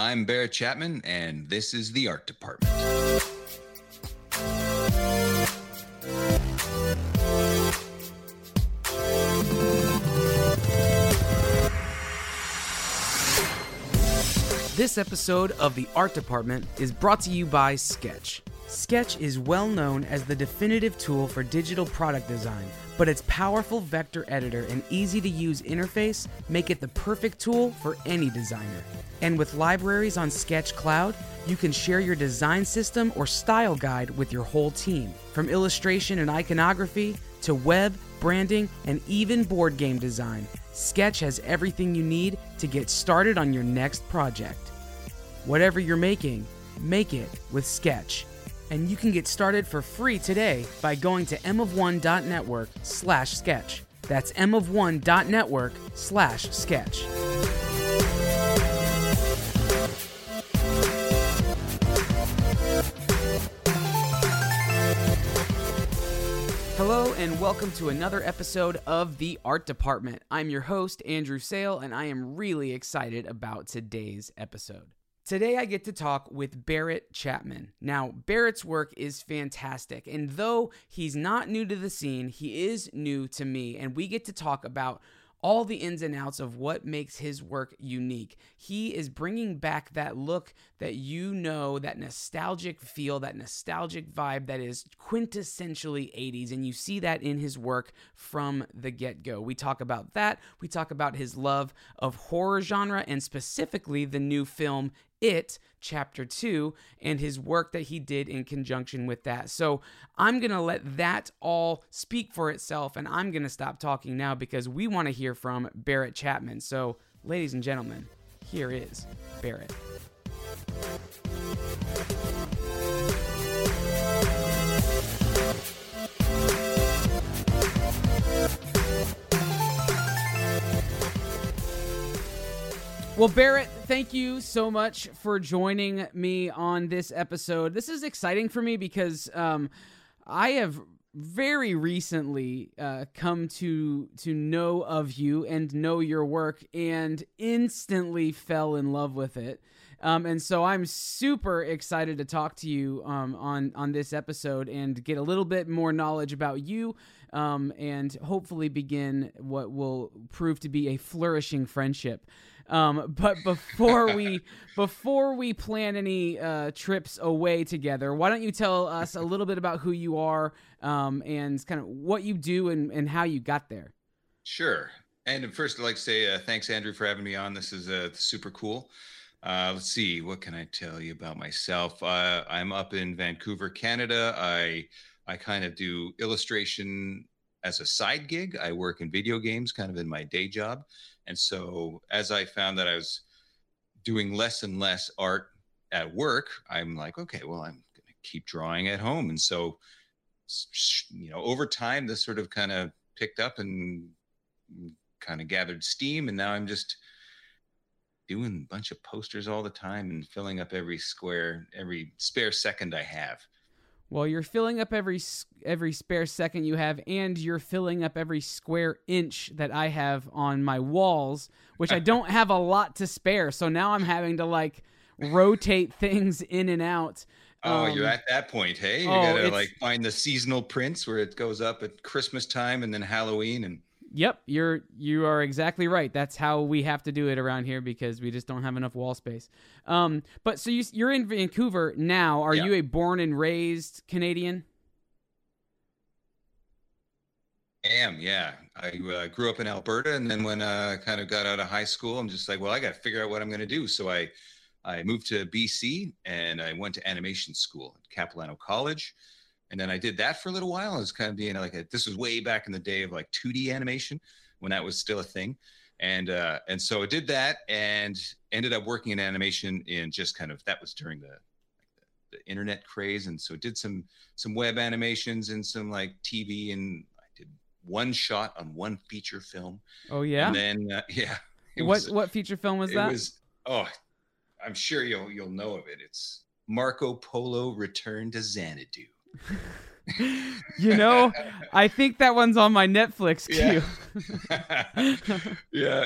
I'm Barrett Chapman, and this is the Art Department. This episode of the Art Department is brought to you by Sketch. Sketch is well known as the definitive tool for digital product design, but its powerful vector editor and easy to use interface make it the perfect tool for any designer. And with libraries on Sketch Cloud, you can share your design system or style guide with your whole team. From illustration and iconography to web, branding, and even board game design, Sketch has everything you need to get started on your next project. Whatever you're making, make it with Sketch. And you can get started for free today by going to mof1.network slash sketch. That's mof1.network slash sketch. Hello, and welcome to another episode of The Art Department. I'm your host, Andrew Sale, and I am really excited about today's episode. Today, I get to talk with Barrett Chapman. Now, Barrett's work is fantastic, and though he's not new to the scene, he is new to me, and we get to talk about all the ins and outs of what makes his work unique. He is bringing back that look that you know, that nostalgic feel, that nostalgic vibe that is quintessentially 80s. And you see that in his work from the get go. We talk about that. We talk about his love of horror genre and specifically the new film it chapter 2 and his work that he did in conjunction with that. So I'm going to let that all speak for itself and I'm going to stop talking now because we want to hear from Barrett Chapman. So, ladies and gentlemen, here is Barrett. Well, Barrett, thank you so much for joining me on this episode. This is exciting for me because um, I have very recently uh, come to to know of you and know your work, and instantly fell in love with it. Um, and so I'm super excited to talk to you um, on on this episode and get a little bit more knowledge about you, um, and hopefully begin what will prove to be a flourishing friendship. Um, but before we before we plan any uh, trips away together, why don't you tell us a little bit about who you are um, and kind of what you do and, and how you got there? Sure. And first, I'd like to say uh, thanks, Andrew, for having me on. This is uh, super cool. Uh, let's see, what can I tell you about myself? Uh, I'm up in Vancouver, Canada. I I kind of do illustration as a side gig. I work in video games, kind of in my day job. And so as I found that I was doing less and less art at work, I'm like, okay, well, I'm going to keep drawing at home. And so, you know, over time, this sort of kind of picked up and kind of gathered steam. And now I'm just doing a bunch of posters all the time and filling up every square, every spare second I have. Well, you're filling up every every spare second you have, and you're filling up every square inch that I have on my walls, which I don't have a lot to spare. So now I'm having to like rotate things in and out. Oh, um, you're at that point, hey? You oh, gotta like find the seasonal prints where it goes up at Christmas time and then Halloween and Yep, you're you are exactly right. That's how we have to do it around here because we just don't have enough wall space. Um, but so you you're in Vancouver now. Are yeah. you a born and raised Canadian? I am, yeah. I uh, grew up in Alberta, and then when I uh, kind of got out of high school, I'm just like, well, I got to figure out what I'm going to do. So I I moved to BC and I went to animation school at Capilano College and then I did that for a little while. I was kind of being like, a, this was way back in the day of like 2D animation when that was still a thing. And, uh, and so I did that and ended up working in animation in just kind of, that was during the, the, the internet craze. And so did some, some web animations and some like TV and I did one shot on one feature film. Oh yeah. And then, uh, yeah. What, was, what feature film was that? Was, oh, I'm sure you'll, you'll know of it. It's Marco Polo Return to Xanadu. you know, I think that one's on my Netflix queue. Yeah. yeah.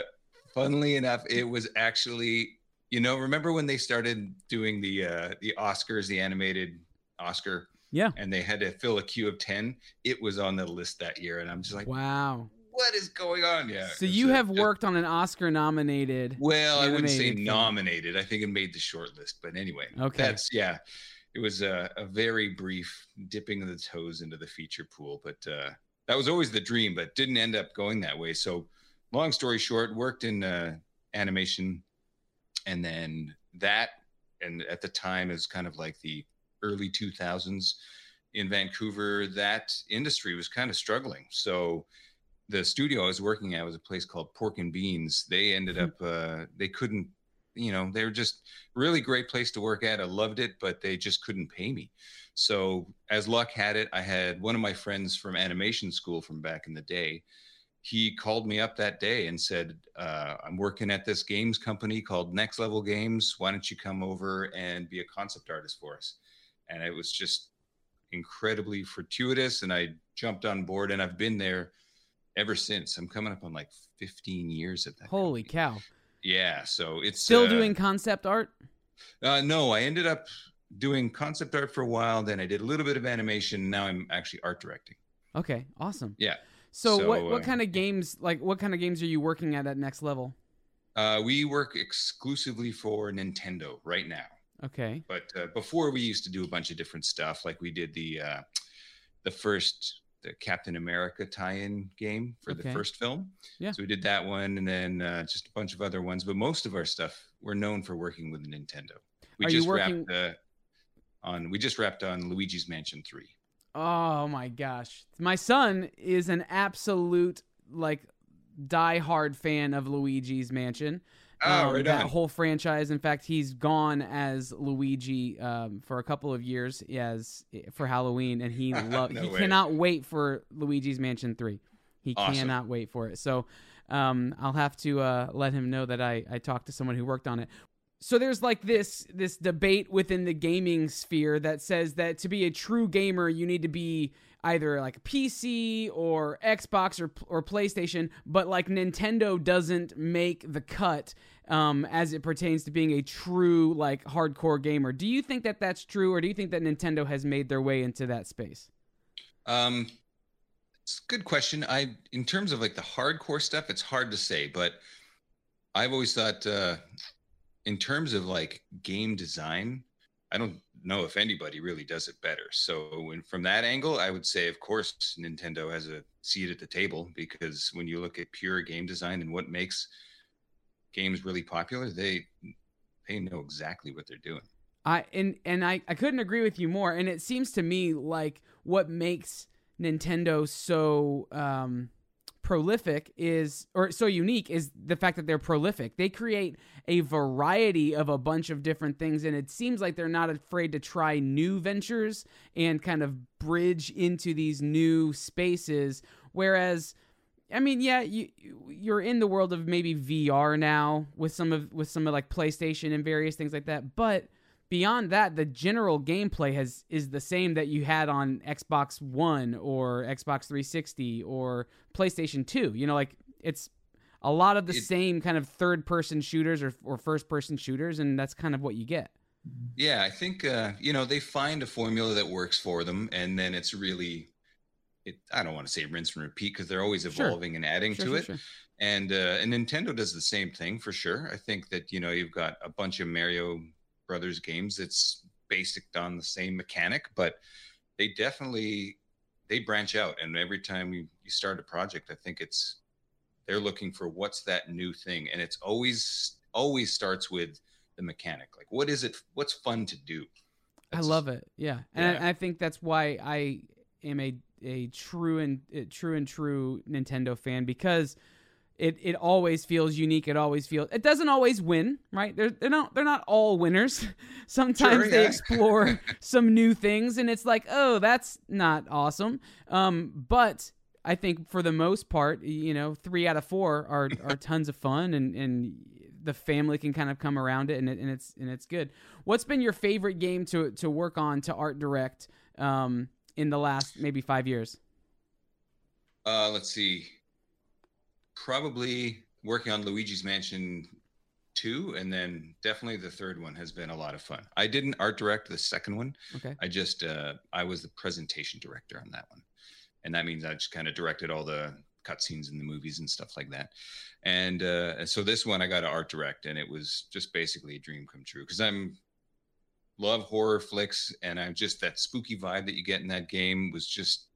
Funnily enough, it was actually You know, remember when they started doing the uh the Oscars, the animated Oscar? Yeah. And they had to fill a queue of 10. It was on the list that year. And I'm just like, wow. What is going on? Yeah. So you have worked on an Oscar nominated. Well, I wouldn't say film. nominated. I think it made the short list. But anyway, okay. That's yeah. It was a, a very brief dipping of the toes into the feature pool, but uh, that was always the dream, but didn't end up going that way. So, long story short, worked in uh, animation, and then that, and at the time is kind of like the early 2000s in Vancouver. That industry was kind of struggling. So, the studio I was working at was a place called Pork and Beans. They ended up uh, they couldn't you know they were just really great place to work at. I loved it but they just couldn't pay me. So as luck had it i had one of my friends from animation school from back in the day. He called me up that day and said uh, i'm working at this games company called next level games. Why don't you come over and be a concept artist for us? And it was just incredibly fortuitous and i jumped on board and i've been there ever since. I'm coming up on like 15 years at that holy company. cow yeah, so it's still uh, doing concept art. Uh, no, I ended up doing concept art for a while. Then I did a little bit of animation. Now I'm actually art directing. Okay, awesome. Yeah. So, So, what what uh, kind of games like what kind of games are you working at at next level? Uh, we work exclusively for Nintendo right now. Okay. But uh, before we used to do a bunch of different stuff. Like we did the uh, the first the Captain America tie-in game for Okay. the first film. Yeah. So we did that one, and then uh, just a bunch of other ones. But most of our stuff we're known for working with Nintendo. We Are you just working- wrapped uh, on. We just wrapped on Luigi's Mansion Three. Oh my gosh. My son is an absolute like die-hard fan of Luigi's Mansion. Oh, Um, right that on. whole franchise. In fact, he's gone as Luigi um, for a couple of years as for Halloween, and he No he way. cannot wait for Luigi's Mansion Three. He Awesome. cannot wait for it. So um, I'll have to uh, let him know that I I talked to someone who worked on it. So there's like this this debate within the gaming sphere that says that to be a true gamer, you need to be either like a PC or Xbox or or PlayStation, but like Nintendo doesn't make the cut um, as it pertains to being a true like hardcore gamer. Do you think that that's true, or do you think that Nintendo has made their way into that space? Um, it's a good question. I, in terms of like the hardcore stuff, it's hard to say, but I've always thought, uh, in terms of like game design, I don't know if anybody really does it better. So, when, from that angle, I would say, of course, Nintendo has a seat at the table because when you look at pure game design and what makes games really popular, they they know exactly what they're doing. I and and I, I couldn't agree with you more. And it seems to me like what makes Nintendo so um, prolific is or so unique is the fact that they're prolific. They create a variety of a bunch of different things, and it seems like they're not afraid to try new ventures and kind of bridge into these new spaces. Whereas I mean, yeah, you you're in the world of maybe VR now with some of with some of like PlayStation and various things like that, but beyond that, the general gameplay has is the same that you had on Xbox One or Xbox 360 or PlayStation 2. You know, like it's a lot of the It- same kind of third person shooters or, or first person shooters, and that's kind of what you get. Yeah, I think uh, you know they find a formula that works for them, and then it's really, it. I don't want to say rinse and repeat because they're always Sure. evolving and adding Sure, to sure, it. sure. And uh, and Nintendo does the same thing for sure. I think that you know you've got a bunch of Mario Brothers games that's basic on the same mechanic, but they definitely they branch out. And every time you, you start a project, I think it's they're looking for what's that new thing, and it's always always starts with the mechanic. Like what is it? What's fun to do? I love it. Yeah, and Yeah. I, I think that's why I am a a true and uh, true and true Nintendo fan because it it always feels unique. It always feels. It doesn't always win, right? They're they're not they're not all winners. Sometimes Sure, they yeah. explore some new things, and it's like, oh, that's not awesome. Um, but I think for the most part, you know, three out of four are are tons of fun, and and the family can kind of come around it, and it, and it's and it's good. What's been your favorite game to to work on to art direct um, in the last maybe five years? Uh, let's see. Probably working on Luigi's Mansion two, and then definitely the third one has been a lot of fun. I didn't art direct the second one. Okay. I just uh, I was the presentation director on that one, and that means I just kind of directed all the cutscenes in the movies and stuff like that. And uh, so this one I got to art direct, and it was just basically a dream come true because I'm love horror flicks, and I'm just that spooky vibe that you get in that game was just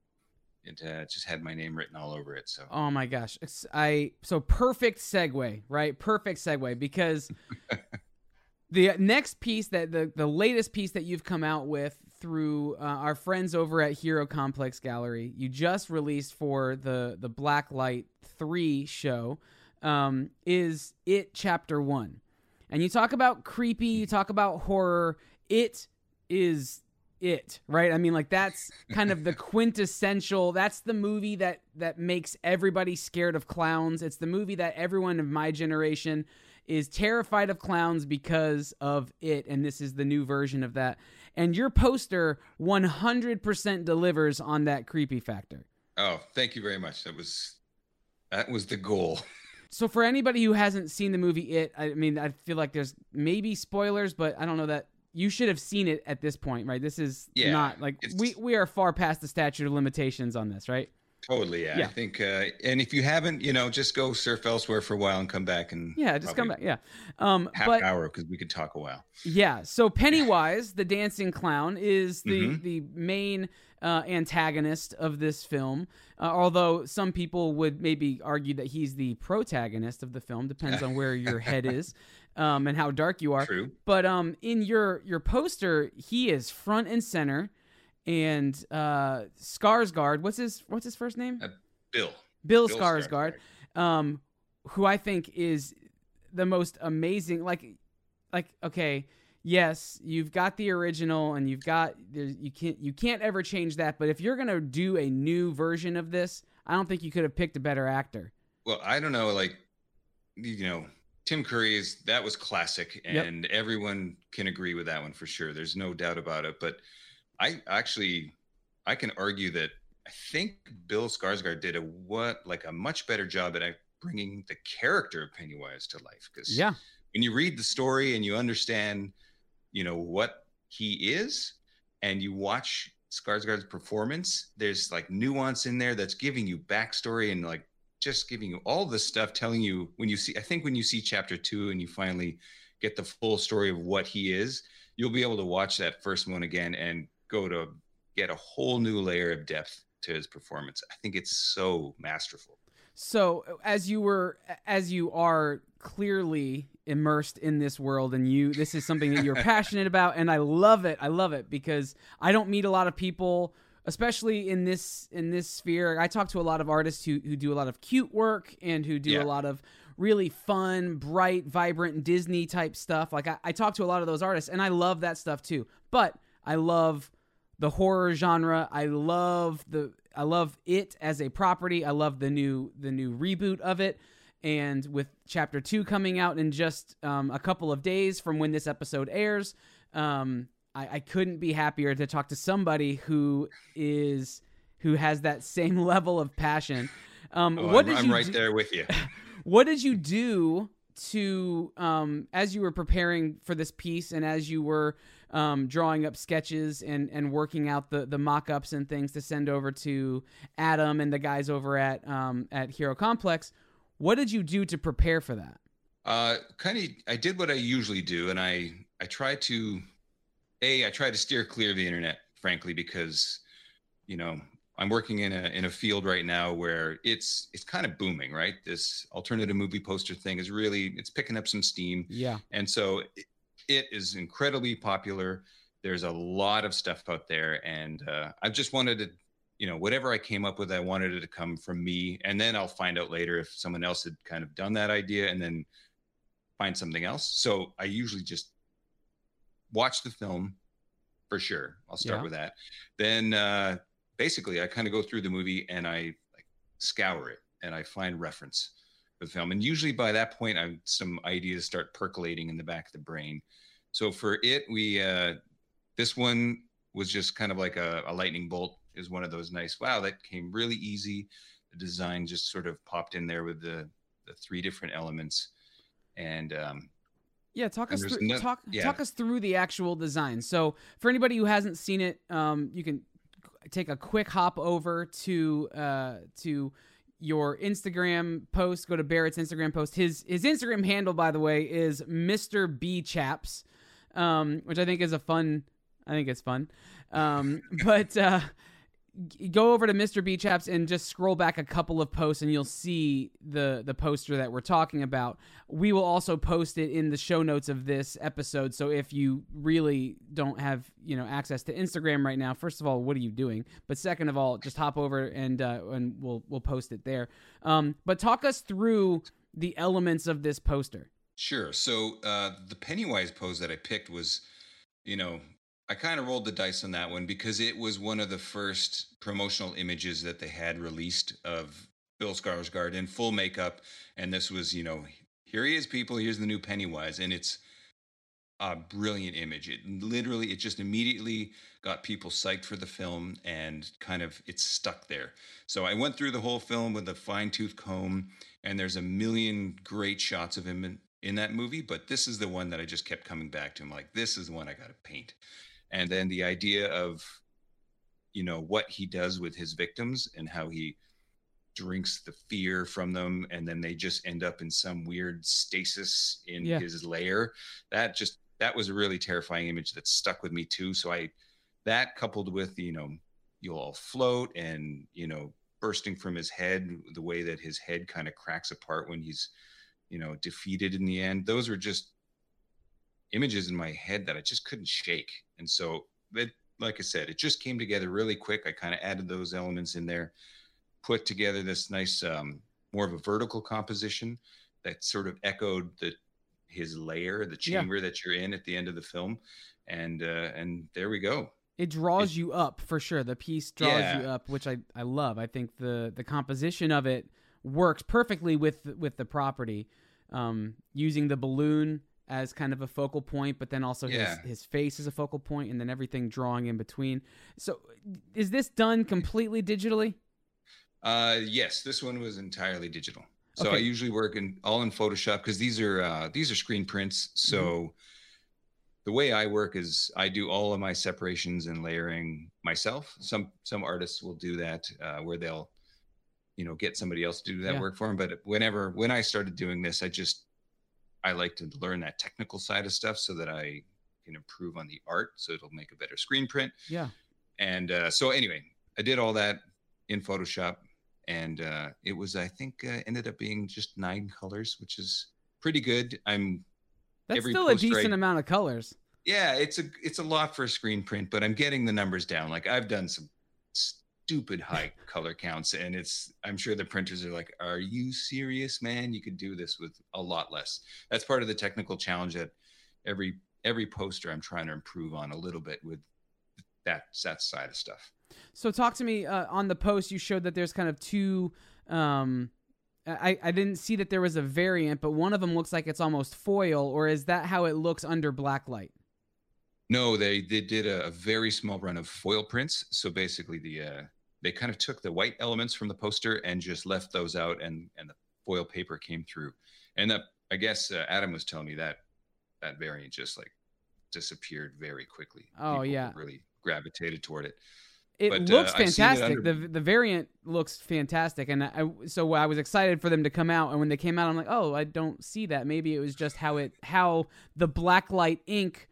it uh, just had my name written all over it. So Oh my gosh. It's, I so perfect segue, right? Perfect segue because the next piece that the the latest piece that you've come out with through uh, our friends over at Hero Complex Gallery, you just released for the the Blacklight 3 show um, is It Chapter 1. And you talk about creepy, you talk about horror. It is it right? I mean like that's kind of the quintessential that's the movie that that makes everybody scared of clowns. It's the movie that everyone of my generation is terrified of clowns because of it and this is the new version of that. And your poster 100% delivers on that creepy factor. Oh thank you very much. That was that was the goal. So for anybody who hasn't seen the movie it i mean i feel like there's maybe spoilers but i don't know that you should have seen it at this point, right? This is Yeah, not like we we are far past the statute of limitations on this, right? Totally, yeah. Yeah. I think, uh, and if you haven't, you know, just go surf elsewhere for a while and come back and Yeah, just come back. Yeah, um, half but hour because we could talk a while. yeah. So Pennywise, the dancing clown, is the Mhm. the main uh, antagonist of this film. Uh, although some people would maybe argue that he's the protagonist of the film. Depends on where your head is um, and how dark you are. True. But um, in your your poster, he is front and center, and uh, Skarsgård. What's his What's his first name? Uh, Bill. Bill, Bill Skarsgård, um, who I think is the most amazing. Like, like okay, yes, you've got the original, and you've got you can't you can't ever change that. But if you're gonna do a new version of this, I don't think you could have picked a better actor. Well, I don't know, like, you know, Tim Curry's that was classic, Yep. and everyone can agree with that one for sure. There's no doubt about it. But I actually, I can argue that I think Bill Skarsgård did a what like a much better job at bringing the character of Pennywise to life. Because Yeah, when you read the story and you understand, you know, what he is, and you watch Skarsgård's performance, there's like nuance in there that's giving you backstory and like just giving you all this stuff, telling you when you see. I think when you see chapter two and you finally get the full story of what he is, you'll be able to watch that first one again and go to get a whole new layer of depth to his performance. I think it's so masterful. So as you were as you are clearly immersed in this world and you this is something that you're passionate about and I love it. I love it because I don't meet a lot of people especially in this in this sphere. I talk to a lot of artists who who do a lot of cute work and who do Yeah. a lot of really fun, bright, vibrant Disney type stuff. Like I, I talk to a lot of those artists and I love that stuff too. But I love the horror genre. I love the I love it as a property. I love the new the new reboot of it. And with chapter two coming out in just um, a couple of days from when this episode airs, um, I, I couldn't be happier to talk to somebody who is who has that same level of passion. Um, Oh, what I'm, did I'm you right do- there with you. what did you do to um, as you were preparing for this piece and as you were um, drawing up sketches and, and working out the, the mock-ups and things to send over to Adam and the guys over at um, at Hero Complex? What did you do to prepare for that? Uh, kind of, I did what I usually do, and I I try to, a I try to steer clear of the internet, frankly, because, you know, I'm working in a in a field right now where it's it's kind of booming, right? This alternative movie poster thing is really it's picking up some steam, Yeah, and so it, it is incredibly popular. There's a lot of stuff out there, and uh, I just wanted to, you know, whatever I came up with, I wanted it to come from me, and then I'll find out later if someone else had kind of done that idea, and then find something else. So I usually just watch the film for sure. I'll start Yeah. with that. Then uh, basically, I kind of go through the movie and I like scour it and I find reference for the film. And usually by that point, I some ideas start percolating in the back of the brain. So for it, we uh, this one was just kind of like a, a lightning bolt. Is one of those nice. Wow, that came really easy. The design just sort of popped in there with the the three different elements and um, Yeah, talk us through no- talk yeah. talk us through the actual design. So for anybody who hasn't seen it, um, you can take a quick hop over to uh to your Instagram post. Go to Barrett's Instagram post. His his Instagram handle, by the way, is Mr. B Chaps, um, which I think is a fun. I think it's fun. Um, but uh, go over to Mr. B and just scroll back a couple of posts, and you'll see the the poster that we're talking about. We will also post it in the show notes of this episode. So if you really don't have you know access to Instagram right now, first of all, what are you doing? But second of all, just hop over and uh, and we'll we'll post it there. Um, but talk us through the elements of this poster. Sure. So uh, the Pennywise pose that I picked was, you know, I kind of rolled the dice on that one because it was one of the first promotional images that they had released of Bill Skarsgård in full makeup, and this was, you know, here he is, people. Here's the new Pennywise, and it's a brilliant image. It literally, it just immediately got people psyched for the film, and kind of it's stuck there. So I went through the whole film with a fine tooth comb, and there's a million great shots of him in, in that movie, but this is the one that I just kept coming back to. I'm like, this is the one I got to paint. And then the idea of, you know, what he does with his victims and how he drinks the fear from them, and then they just end up in some weird stasis in Yeah. his lair. That just that was a really terrifying image that stuck with me too. So I that coupled with you know you'll all float and you know bursting from his head the way that his head kind of cracks apart when he's you know defeated in the end those were just images in my head that i just couldn't shake and so it like i said it just came together really quick i kind of added those elements in there put together this nice um, more of a vertical composition that sort of echoed the his layer the Yeah. chamber that you're in at the end of the film and uh and there we go It draws you up for sure. The piece draws Yeah. you up, which I, I love. I think the the composition of it works perfectly with with the property. Um, using the balloon as kind of a focal point, but then also Yeah. his his face is a focal point, and then everything drawing in between. So, is this done completely digitally? Uh, yes, this one was entirely digital. So Okay. I usually work in all in Photoshop because these are uh, these are screen prints. So Mm-hmm. the way I work is I do all of my separations and layering myself. Some some artists will do that uh, where they'll you know get somebody else to do that Yeah. work for them. But whenever when I started doing this, I just I like to learn that technical side of stuff so that I can improve on the art, so it'll make a better screen print Yeah. and uh, so anyway i did all that in photoshop and uh, it was i think uh, ended up being just nine colors which is pretty good i'm That's still a poster I- decent amount of colors. yeah it's a it's a lot for a screen print but i'm getting the numbers down like i've done some stupid high color counts and it's i'm sure the printers are like are you serious man you could do this with a lot less that's part of the technical challenge that every every poster i'm trying to improve on a little bit with that that side of stuff So talk to me uh, on the post. You showed that there's kind of two. Um, I I didn't see that there was a variant, but one of them looks like it's almost foil, or is that how it looks under black light? No, they they did a, a very small run of foil prints. So basically, the uh, they kind of took the white elements from the poster and just left those out, and and the foil paper came through. And that I guess uh, Adam was telling me that that variant just like disappeared very quickly. Oh, People yeah. really gravitated toward it. It But, looks uh, seen it fantastic. under- the The variant looks fantastic, and I so I was excited for them to come out. And when they came out, I'm like, oh, I don't see that. Maybe it was just how it how the black light ink,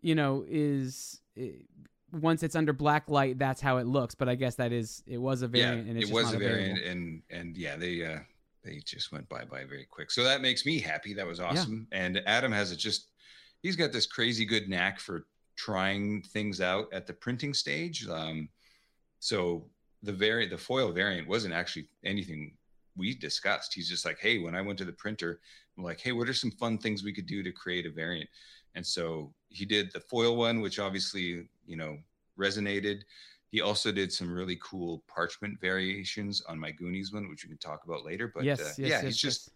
you know, is. Once it's under black light, that's how it looks. But I guess that is it was a variant, yeah, and it's it was a variant, available. and and yeah, they uh they just went by by very quick. So that makes me happy. That was awesome. And Adam has it just he's got this crazy good knack for trying things out at the printing stage. Um, so the variant, the foil variant, wasn't actually anything we discussed. He's just like, hey, when I went to the printer, I'm like, hey, what are some fun things we could do to create a variant? And so he did the foil one, which obviously you know resonated. He also did some really cool parchment variations on my Goonies one, which we can talk about later. But yes, uh, yes, yeah, yes, he's just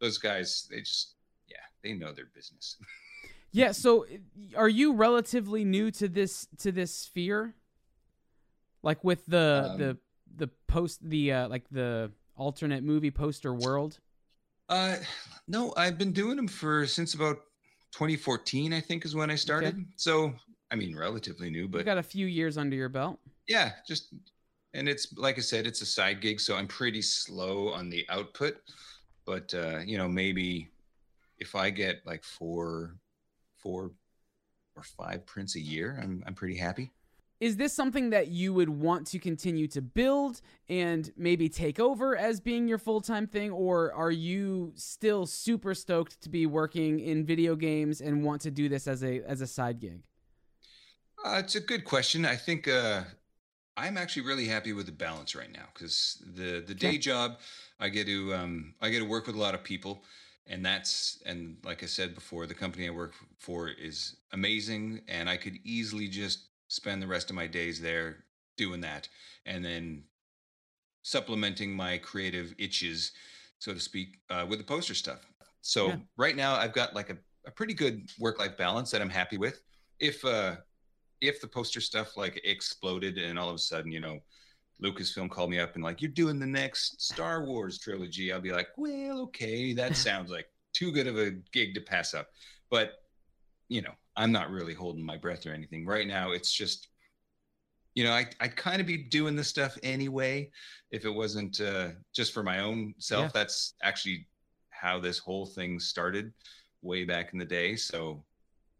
those guys. They just yeah, they know their business. Yeah, so are you relatively new to this to this sphere? Like with the Um, the the post the uh like the alternate movie poster world? Uh, no, I've been doing them for since about 2014, I think, is when I started. Okay. So, I mean, relatively new, but you got a few years under your belt. Yeah, just and it's like I said, it's a side gig, so I'm pretty slow on the output. But uh, you know, maybe if I get like four, four or five prints a year, I'm I'm pretty happy is this something that you would want to continue to build and maybe take over as being your full-time thing or are you still super stoked to be working in video games and want to do this as a as a side gig uh, it's a good question. I think uh, i'm actually really happy with the balance right now because the the day job i get to um, i get to work with a lot of people and that's and like i said before the company i work for is amazing and i could easily just spend the rest of my days there doing that and then supplementing my creative itches so to speak uh, with the poster stuff. So yeah. right now i've got like a, a pretty good work-life balance that i'm happy with. If uh if the poster stuff like exploded and all of a sudden you know lucasfilm called me up and like you're doing the next star wars trilogy i'll be like well okay that sounds like too good of a gig to pass up but you know I'm not really holding my breath or anything. Right now, it's just, you know, I, I'd kind of be doing this stuff anyway if it wasn't uh, just for my own self. Yeah. That's actually how this whole thing started way back in the day. So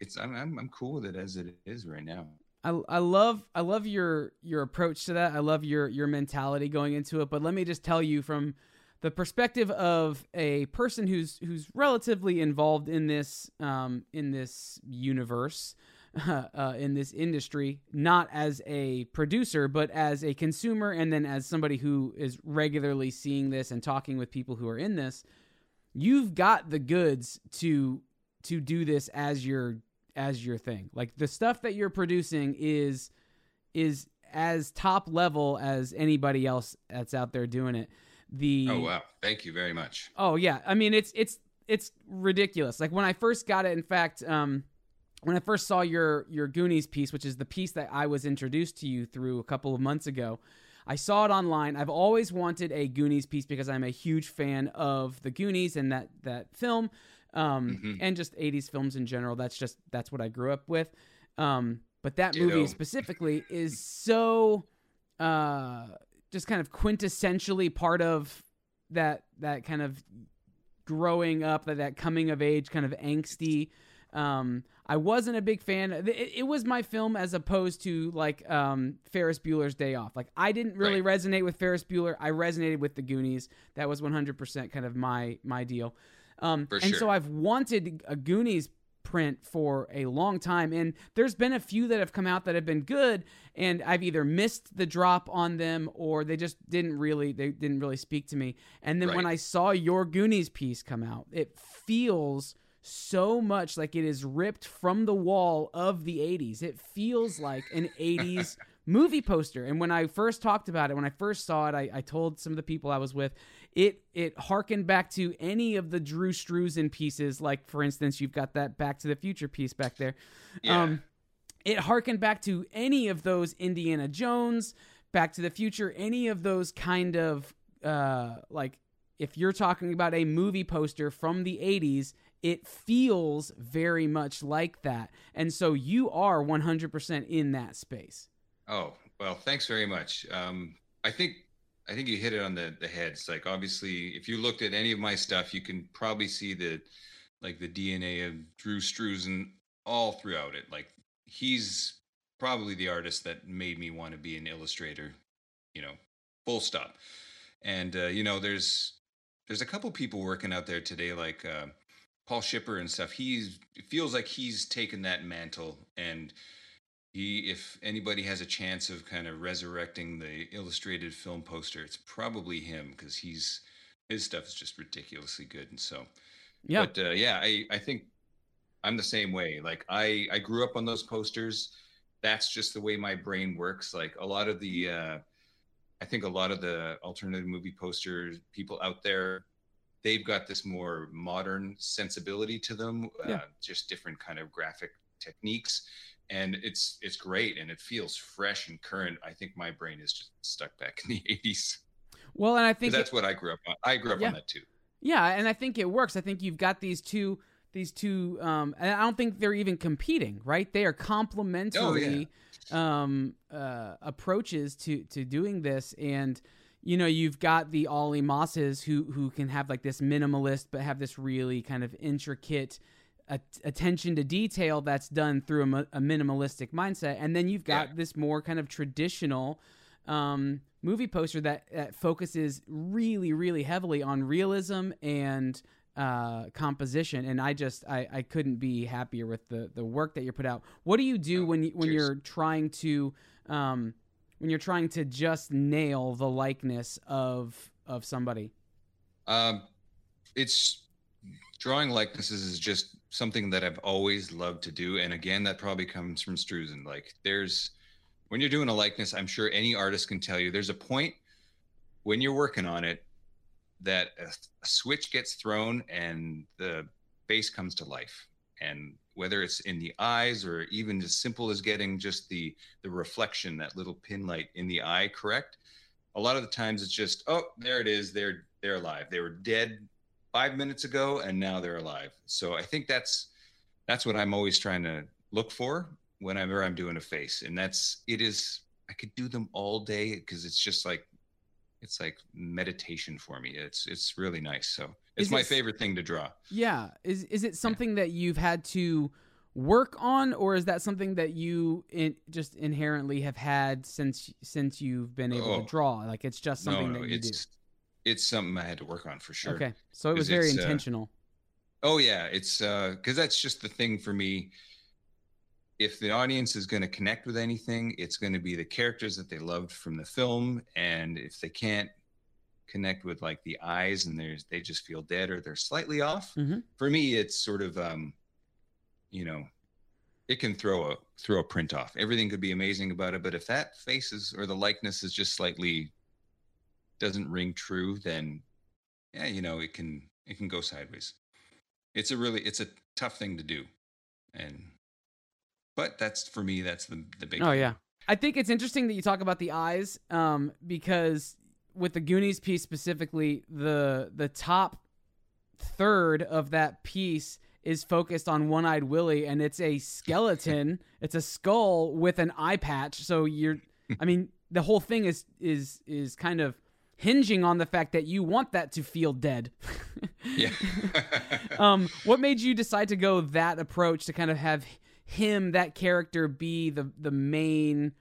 it's I'm, I'm, I'm cool with it as it is right now. I, I love I love your your approach to that. I love your your mentality going into it. But let me just tell you from the perspective of a person who's who's relatively involved in this um, in this universe. Uh, in this industry, not as a producer, but as a consumer, and then as somebody who is regularly seeing this and talking with people who are in this, you've got the goods to to do this as your as your thing. Like the stuff that you're producing is is as top level as anybody else that's out there doing it. The oh wow. Thank you very much. Oh yeah. I mean it's it's it's ridiculous. Like when i first got it in fact um when i first saw your your goonies piece which is the piece that i was introduced to you through a couple of months ago I saw it online. I've always wanted a Goonies piece because I'm a huge fan of the Goonies and that that film, um, mm-hmm. and just '80s films in general. That's just that's what I grew up with. Um, but that movie specifically is so uh, just kind of quintessentially part of that that kind of growing up, that that coming of age kind of angsty. Um, I wasn't a big fan. It, it, was my film as opposed to like um, Ferris Bueller's Day Off. Like I didn't really right. resonate with Ferris Bueller. I resonated with the Goonies. That was 100% kind of my my deal. Um, and sure. so I've wanted a Goonies print for a long time and there's been a few that have come out that have been good and I've either missed the drop on them or they just didn't really they didn't really speak to me. And then right. when I saw your Goonies piece come out, it feels so much like it is ripped from the wall of the 80s. It feels like an 80s movie poster. And when I first talked about it, when I first saw it, I, I told some of the people I was with, it it harkened back to any of the Drew Struzan pieces. Like for instance, you've got that Back to the Future piece back there. Yeah. Um, it harkened back to any of those Indiana Jones, Back to the Future, any of those kind of uh, like if you're talking about a movie poster from the 80s, it feels very much like that. And so you are 100% in that space. Oh, well, thanks very much. Um, I think I think you hit it on the the head. It's like obviously, if you looked at any of my stuff, you can probably see the like the DNA of Drew Struzan all throughout it. Like he's probably the artist that made me want to be an illustrator. You know, full stop. And uh, you know, there's there's a couple people working out there today, like uh, Paul Shipper and stuff. It feels like he's taken that mantle and he if anybody has a chance of kind of resurrecting the illustrated film poster it's probably him because he's his stuff is just ridiculously good and so. Yeah. But uh, yeah i i think i'm the same way like i i grew up on those posters. That's just the way my brain works like a lot of the uh i think a lot of the alternative movie posters people out there they've got this more modern sensibility to them yeah. uh, just different kind of graphic techniques and it's it's great and it feels fresh and current. I think my brain is just stuck back in the '80s. Well, and I think that's it, what I grew up on. I grew up yeah. on that too. Yeah, and I think it works. I think you've got these two these two um and i don't think they're even competing right they are complementary oh, yeah. um uh approaches to to doing this and you know you've got the Olly Mosses who who can have like this minimalist but have this really kind of intricate attention to detail that's done through a, a minimalistic mindset and then you've got yeah. this more kind of traditional um, movie poster that, that focuses really really heavily on realism and uh, composition and i just I, I couldn't be happier with the the work that you put out what do you do oh, when you, when cheers. you're trying to um, when you're trying to just nail the likeness of of somebody um it's drawing likenesses is just something that I've always loved to do. And again, that probably comes from Struzan. Like there's when you're doing a likeness, I'm sure any artist can tell you there's a point when you're working on it that a, a switch gets thrown and the face comes to life. And whether it's in the eyes or even as simple as getting just the the reflection, that little pin light in the eye correct. A lot of the times it's just, oh, there it is. They're they're alive. They were dead five minutes ago and now they're alive. So I think that's that's what I'm always trying to look for whenever I'm doing a face. And that's it is I could do them all day because it's just like it's like meditation for me. It's it's really nice. So it's is my it, favorite thing to draw. Yeah. Is is it something yeah. that you've had to work on or is that something that you in, just inherently have had since since you've been able oh, to draw like it's just something no, no, that you do it's something I had to work on for sure. Okay, so it was very uh, intentional. Uh, oh yeah, it's because uh, that's just the thing for me. If the audience is going to connect with anything, it's going to be the characters that they loved from the film, and if they can't connect with like the eyes and there's they just feel dead or they're slightly off. Mm-hmm. For me, it's sort of um, you know, it can throw a throw a print off. Everything could be amazing about it, but if that face is or the likeness is just slightly doesn't ring true, then yeah, you know, it can it can go sideways. It's a really it's a tough thing to do. And but that's for me that's the the big Oh thing. yeah. I think it's interesting that you talk about the eyes um because with the Goonies piece specifically, the the top third of that piece is focused on one-eyed Willie and it's a skeleton, it's a skull with an eye patch. So you're I mean, the whole thing is is is kind of hinging on the fact that you want that to feel dead. yeah. um, what made you decide to go that approach to kind of have him, that character, be the the main,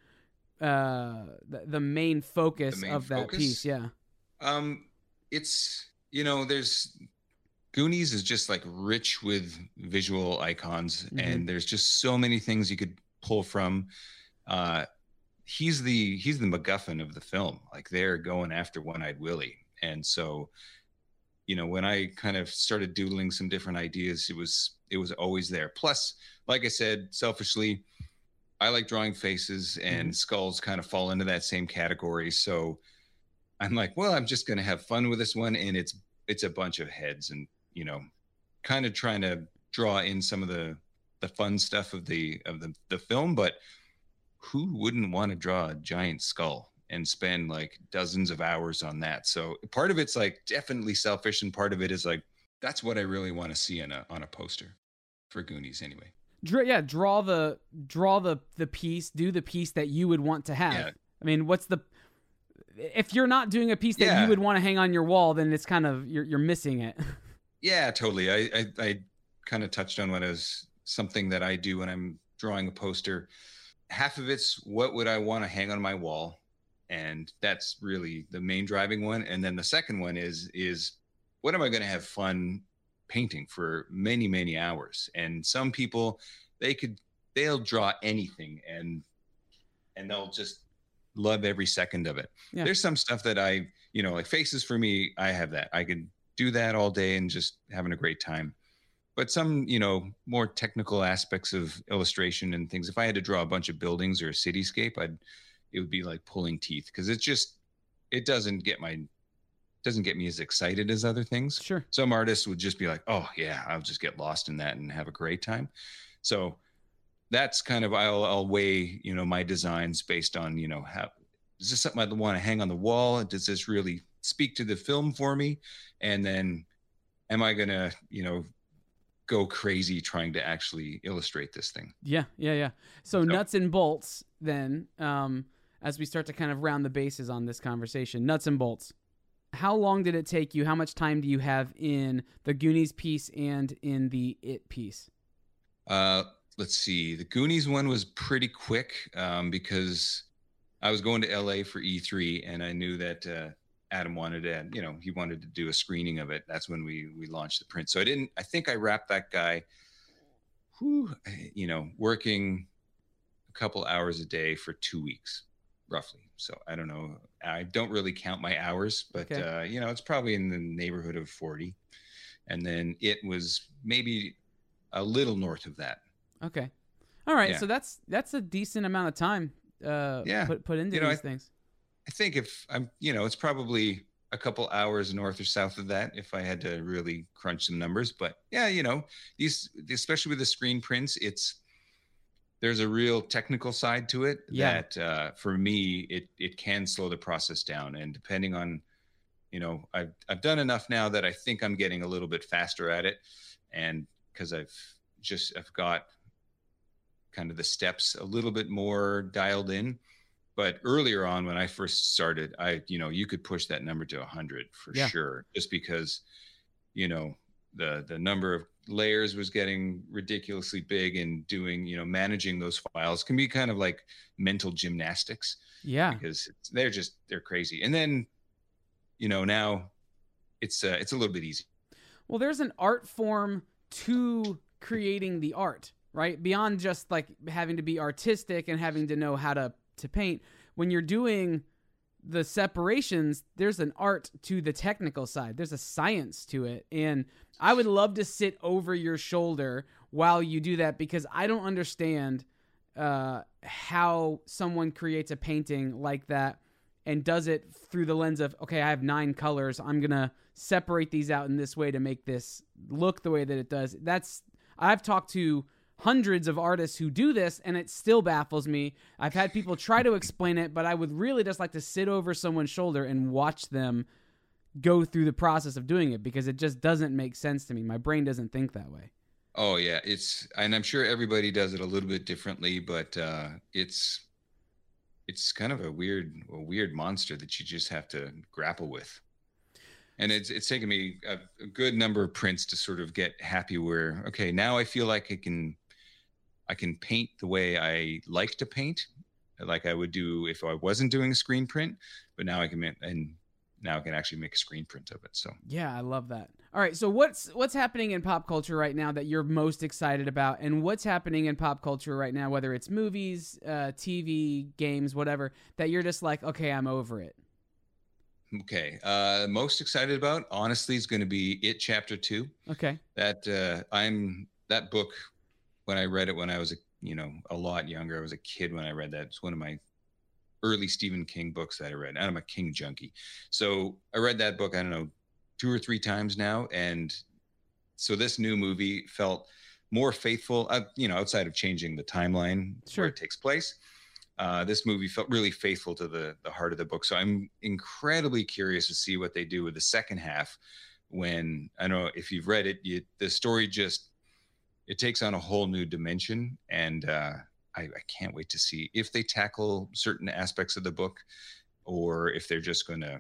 uh, the, the main focus the main of that piece? Yeah. Um, it's you know, there's Goonies is just like rich with visual icons, mm-hmm. and there's just so many things you could pull from. Uh, he's the he's the MacGuffin of the film. Like they're going after One Eyed Willie, and so you know when I kind of started doodling some different ideas, it was it was always there. Plus, like I said, selfishly, I like drawing faces, and mm-hmm. skulls kind of fall into that same category. So I'm like, well, I'm just going to have fun with this one, and it's it's a bunch of heads, and you know, kind of trying to draw in some of the the fun stuff of the of the the film, but who wouldn't want to draw a giant skull and spend like dozens of hours on that? So part of it's like definitely selfish, and part of it is like that's what I really want to see on a on a poster for Goonies anyway. Draw, yeah, draw the draw the the piece, do the piece that you would want to have. Yeah. I mean, what's the if you're not doing a piece that yeah. you would want to hang on your wall, then it's kind of you're you're missing it. yeah, totally. I I, I kind of touched on what is something that I do when I'm drawing a poster half of it's what would I want to hang on my wall, and that's really the main driving one. And then the second one is is what am I going to have fun painting for many many hours? And some people they could they'll draw anything and and they'll just love every second of it. Yeah. There's some stuff that I, you know, like faces for me, I have that. I could do that all day and just having a great time but some you know more technical aspects of illustration and things if i had to draw a bunch of buildings or a cityscape i'd it would be like pulling teeth because it's just it doesn't get my doesn't get me as excited as other things. Sure. Some artists would just be like oh yeah i'll just get lost in that and have a great time. So that's kind of i'll, I'll weigh you know my designs based on you know how is this something i want to hang on the wall? Does this really speak to the film for me? And then am i going to you know go crazy trying to actually illustrate this thing. Yeah, yeah, yeah. So, so nuts and bolts then um as we start to kind of round the bases on this conversation. Nuts and bolts. How long did it take you? How much time do you have in the Goonies piece and in the It piece? Uh let's see. The Goonies one was pretty quick um, because I was going to LA for E3 and I knew that uh, Adam wanted to, you know, he wanted to do a screening of it. That's when we we launched the print. So I didn't. I think I wrapped that guy, whew, you know, working a couple hours a day for two weeks, roughly. So I don't know. I don't really count my hours, but okay. uh, you know, it's probably in the neighborhood of forty. And then it was maybe a little north of that. Okay. All right. Yeah. So that's that's a decent amount of time. Uh, yeah. Put put into you know, these I, things. I think if I'm, you know, it's probably a couple hours north or south of that if I had to really crunch some numbers. But yeah, you know, these, especially with the screen prints, it's there's a real technical side to it yeah. that uh, for me it it can slow the process down. And depending on, you know, I've I've done enough now that I think I'm getting a little bit faster at it, and because I've just I've got kind of the steps a little bit more dialed in but earlier on when i first started i you know you could push that number to 100 for yeah. sure just because you know the the number of layers was getting ridiculously big and doing you know managing those files can be kind of like mental gymnastics yeah. because they're just they're crazy. And then you know now it's uh, it's a little bit easy. Well there's an art form to creating the art right? Beyond just like having to be artistic and having to know how to to paint when you're doing the separations there's an art to the technical side. There's a science to it. And i would love to sit over your shoulder while you do that because i don't understand uh, how someone creates a painting like that and does it through the lens of okay i have nine colors. I'm gonna separate these out in this way to make this look the way that it does. That's i've talked to hundreds of artists who do this and it still baffles me. I've had people try to explain it, but I would really just like to sit over someone's shoulder and watch them go through the process of doing it because it just doesn't make sense to me. My brain doesn't think that way. Oh yeah, it's and I'm sure everybody does it a little bit differently, but uh it's it's kind of a weird a weird monster that you just have to grapple with and it's it's taken me a, a, good number of prints to sort of get happy where okay now i feel like i can I can paint the way I like to paint, like I would do if I wasn't doing a screen print. But now I can make, and now I can actually make a screen print of it. So yeah, I love that. All right, so what's what's happening in pop culture right now that you're most excited about, and what's happening in pop culture right now, whether it's movies, uh, TV, games, whatever, that you're just like, okay, I'm over it. Okay. Uh, most excited about, honestly, is going to be It Chapter Two. Okay. That uh, I'm that book when I read it when I was a you know a lot younger. I was a kid when I read that. It's one of my early Stephen King books that I read. And I'm a King junkie, so I read that book. I don't know two or three times now, and so this new movie felt more faithful. Uh, you know, outside of changing the timeline sure. where it takes place. Uh, this movie felt really faithful to the the heart of the book. So I'm incredibly curious to see what they do with the second half. When I know if you've read it, you, the story just it takes on a whole new dimension and uh, I, I, can't wait to see if they tackle certain aspects of the book or if they're just going to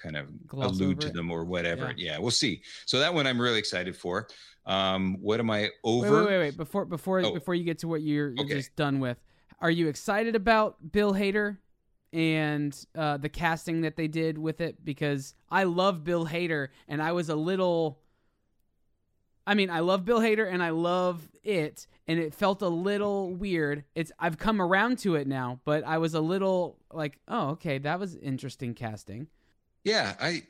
kind of Gloss allude to it. them or whatever yeah. yeah. we'll see so that one i'm really excited for um what am i over wait wait wait, wait. before before oh. before you get to what you're, you're okay. just done with are you excited about bill hader and uh, the casting that they did with it because i love bill hader and i was a little I mean, I love Bill Hader and I love it, and it felt a little weird. It's I've come around to it now, but I was a little like, oh, okay, that was interesting casting. Yeah, I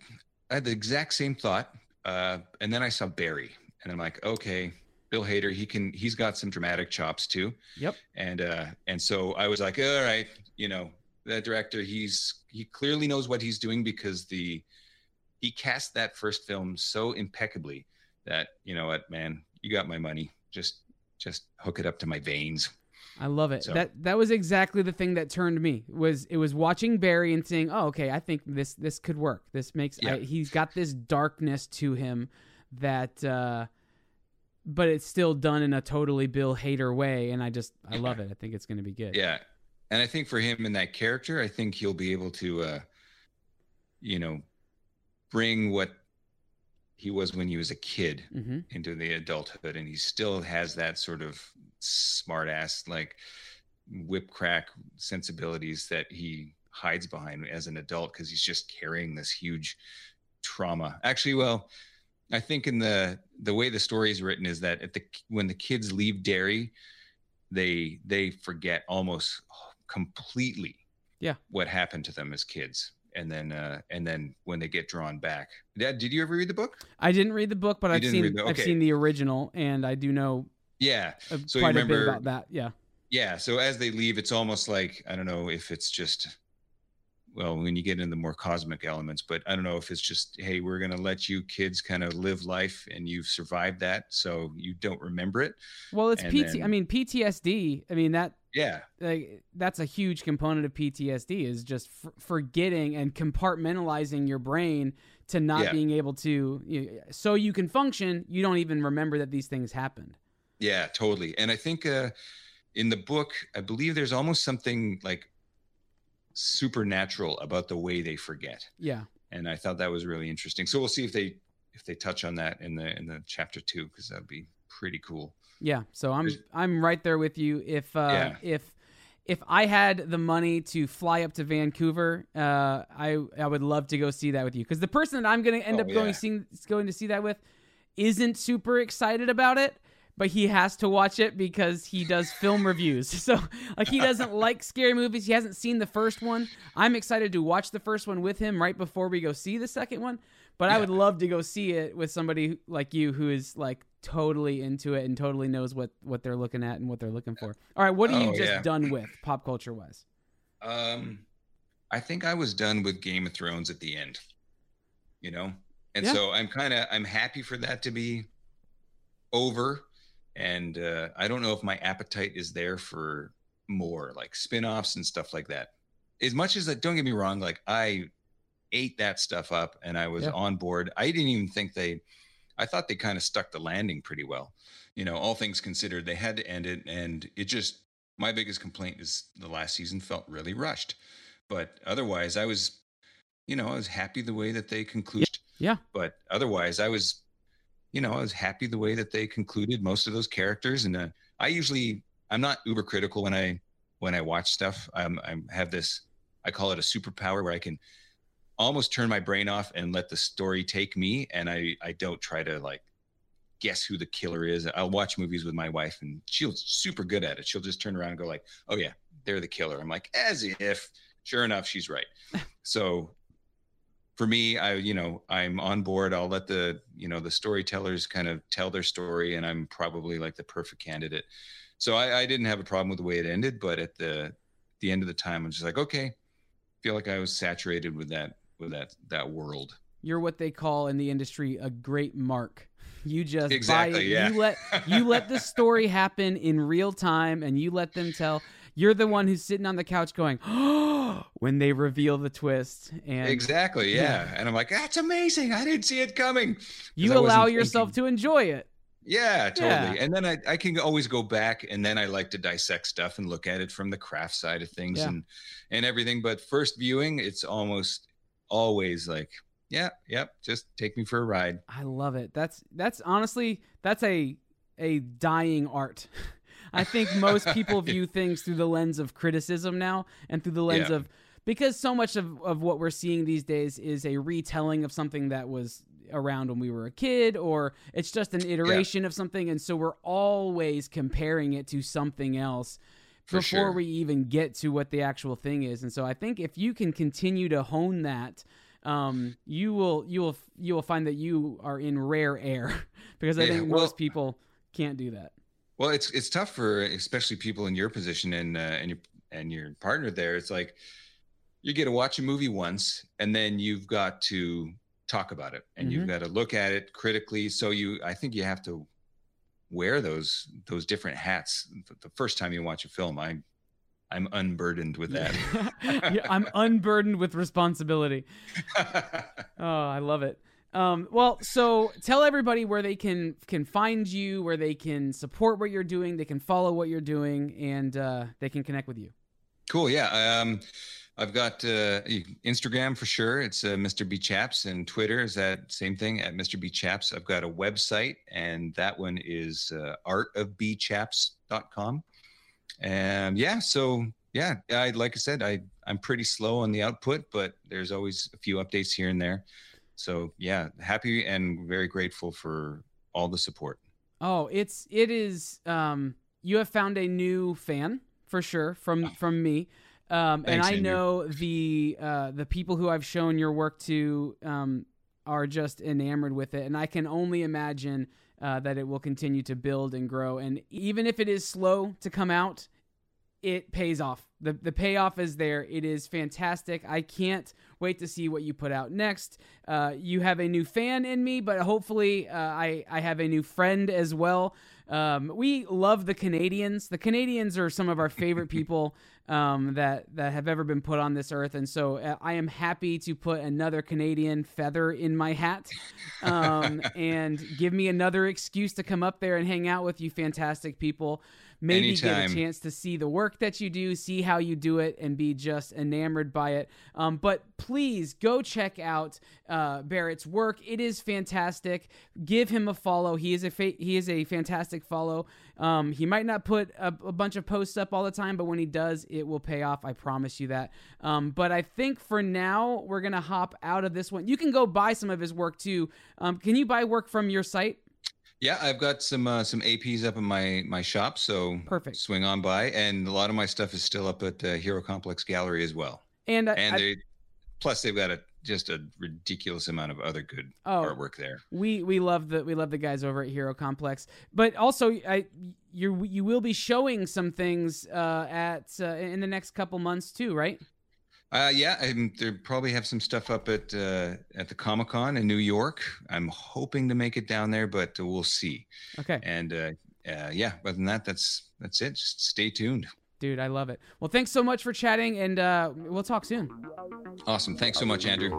I had the exact same thought, uh, and then I saw Barry, and I'm like, okay, Bill Hader, he can he's got some dramatic chops too. Yep. And uh, and so I was like, all right, you know, the director, he's he clearly knows what he's doing because the he cast that first film so impeccably that you know what, man, you got my money. Just just hook it up to my veins. I love it. So. That that was exactly the thing that turned me. Was it was watching Barry and saying, "Oh, okay, I think this this could work. This makes yeah. I, he's got this darkness to him that uh but it's still done in a totally Bill Hader way, and I just I love it. I think it's going to be good. Yeah, and I think for him in that character, I think he'll be able to, uh, you know, bring what he was when he was a kid Mm-hmm. into the adulthood, and he still has that sort of smart ass like whip crack sensibilities that he hides behind as an adult because he's just carrying this huge trauma. Actually, well, I think in the the way the story is written is that at the when the kids leave Derry, they they forget almost completely Yeah. what happened to them as kids. And then uh and then when they get drawn back. Dad, did you ever read the book? I didn't read the book, but You I've seen the- I've seen the original, and I do know Yeah. uh, So you quite a bit remember- about that. Yeah. Yeah. So as they leave, it's almost like I don't know if it's just well, when you get into the more cosmic elements, but I don't know if it's just, hey, we're gonna let you kids kind of live life and you've survived that, so you don't remember it. Well, it's And PT. I mean PTSD. I mean that Yeah. like that's a huge component of PTSD is just f- forgetting and compartmentalizing your brain to not Yeah. being able to you, so you can function. You don't even remember that these things happened. Yeah, totally. And I think uh in the book, I believe there's almost something like supernatural about the way they forget. Yeah. And I thought that was really interesting. So we'll see if they if they touch on that in the in the chapter 2 because that'd be pretty cool. Yeah, so I'm There's- I'm right there with you. If uh, Yeah. if if I had the money to fly up to Vancouver, uh, I I would love to go see that with you. Because the person that I'm going to end Oh, up going yeah. seeing going to see that with isn't super excited about it, but he has to watch it because he does film reviews. So like he doesn't like scary movies. He hasn't seen the first one. I'm excited to watch the first one with him right before we go see the second one. But I would love to go see it with somebody like you who is like totally into it and totally knows what what they're looking at and what they're looking for. All right, what are you Oh, just yeah. done with pop culture wise? Um, I think I was done with Game of Thrones at the end, you know, and Yeah. so I'm kind of I'm happy for that to be over, and uh, I don't know if my appetite is there for more like spin-offs and stuff like that. As much as that, don't get me wrong, like I ate that stuff up and I was Yeah. on board. I didn't even think they, I thought they kind of stuck the landing pretty well. You know, all things considered, they had to end it, and it just my biggest complaint is the last season felt really rushed. But otherwise, I was, you know, I was happy the way that they concluded. Yeah. But otherwise, I was, you know, I was happy the way that they concluded most of those characters. And uh, I usually, I'm not uber critical when I when I watch stuff. I'm I have this, I call it a superpower where I can almost turn my brain off and let the story take me, and I I don't try to like guess who the killer is. I'll watch movies with my wife, and she's super good at it. She'll just turn around and go like, "Oh yeah, they're the killer." I'm like, as if. Sure enough, she's right. so for me, I you know I'm on board. I'll let the you know the storytellers kind of tell their story, and I'm probably like the perfect candidate. So I, I didn't have a problem with the way it ended, but at the the end of the time, I'm just like, okay, feel like I was saturated with that with that that world. You're what they call in the industry a great mark. You just Exactly, buy it. yeah. You let you let the story happen in real time and you let them tell. You're the one who's sitting on the couch going, "Oh!" when they reveal the twist, and exactly, yeah. And I'm like, that's amazing. I didn't see it coming. you allow yourself thinking. to enjoy it. Yeah, totally. Yeah. And then I, I can always go back and then I like to dissect stuff and look at it from the craft side of things Yeah. and and everything. But first viewing, it's almost always like, yeah, yep, just take me for a ride. I love it. That's that's honestly that's a a dying art. I think most people view things through the lens of criticism now and through the lens Yeah. of because so much of, of what we're seeing these days is a retelling of something that was around when we were a kid or it's just an iteration of something and so we're always comparing it to something else For before sure. we even get to what the actual thing is and so i think if you can continue to hone that um, you will you will you will find that you are in rare air because i Yeah, think well- most people can't do that Well, it's it's tough for especially people in your position and uh, and your and your partner there. It's like you get to watch a movie once and then you've got to talk about it and Mhm. you've got to look at it critically. So you, I think you have to wear those those different hats the- the first time you watch a film. I'm I'm unburdened with that. yeah, i'm unburdened with responsibility oh i love it Um, well, so tell everybody where they can can find you, where they can support what you're doing, they can follow what you're doing, and uh, they can connect with you. Cool. Yeah. Um, I've got uh, Instagram for sure. It's uh, Mr. B Chaps, and Twitter is that same thing at Mr. B Chaps. I've got a website, and that one is uh, artofbchaps.com. And yeah, so yeah, I like I said, I I'm pretty slow on the output, but there's always a few updates here and there. So yeah, happy and very grateful for all the support. Oh, it's it is. Um, you have found a new fan for sure from oh. from me. Um, Thanks, and I Andrew. know the uh, the people who I've shown your work to um, are just enamored with it, and I can only imagine uh, that it will continue to build and grow. And even if it is slow to come out, it pays off. The the payoff is there. It is fantastic. I can't wait to see what you put out next. Uh, you have a new fan in me, but hopefully uh, I I have a new friend as well. Um, we love the Canadians. The Canadians are some of our favorite people um, that that have ever been put on this earth, and so uh, I am happy to put another Canadian feather in my hat, um, and give me another excuse to come up there and hang out with you, fantastic people maybe Anytime. get a chance to see the work that you do, see how you do it, and be just enamored by it. Um, but please go check out uh, Barrett's work. It is fantastic. Give him a follow. He is a fa- he is a fantastic follow. Um, he might not put a, a, bunch of posts up all the time, but when he does, it will pay off. I promise you that. Um, but I think for now, we're gonna hop out of this one. You can go buy some of his work too. Um, can you buy work from your site? Yeah, I've got some uh, some APs up in my my shop, so perfect. Swing on by, and a lot of my stuff is still up at uh, Hero Complex Gallery as well. And uh, and they, plus they've got a just a ridiculous amount of other good oh, artwork there. We we love the we love the guys over at Hero Complex, but also I you you will be showing some things uh, at uh, in the next couple months too, right? Uh, yeah, and they probably have some stuff up at uh, at the Comic Con in New York. I'm hoping to make it down there, but we'll see. Okay. And uh, uh, yeah, other than that, that's that's it. Just stay tuned. Dude, I love it. Well, thanks so much for chatting, and uh, we'll talk soon. Awesome. Thanks so much, Andrew.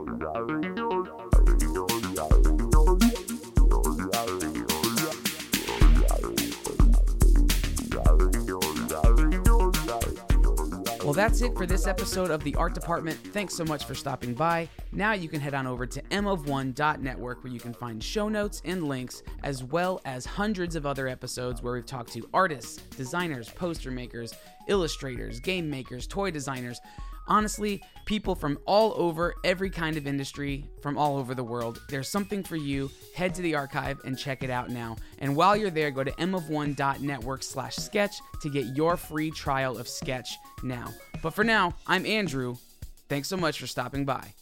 Well, that's it for this episode of the Art Department. Thanks so much for stopping by. Now you can head on over to mofi.network where you can find show notes and links, as well as hundreds of other episodes where we've talked to artists, designers, poster makers, illustrators, game makers, toy designers Honestly, people from all over, every kind of industry, from all over the world, there's something for you. Head to the archive and check it out now. And while you're there, go to mofi.network slash sketch to get your free trial of Sketch now. But for now, I'm Andrew. Thanks so much for stopping by.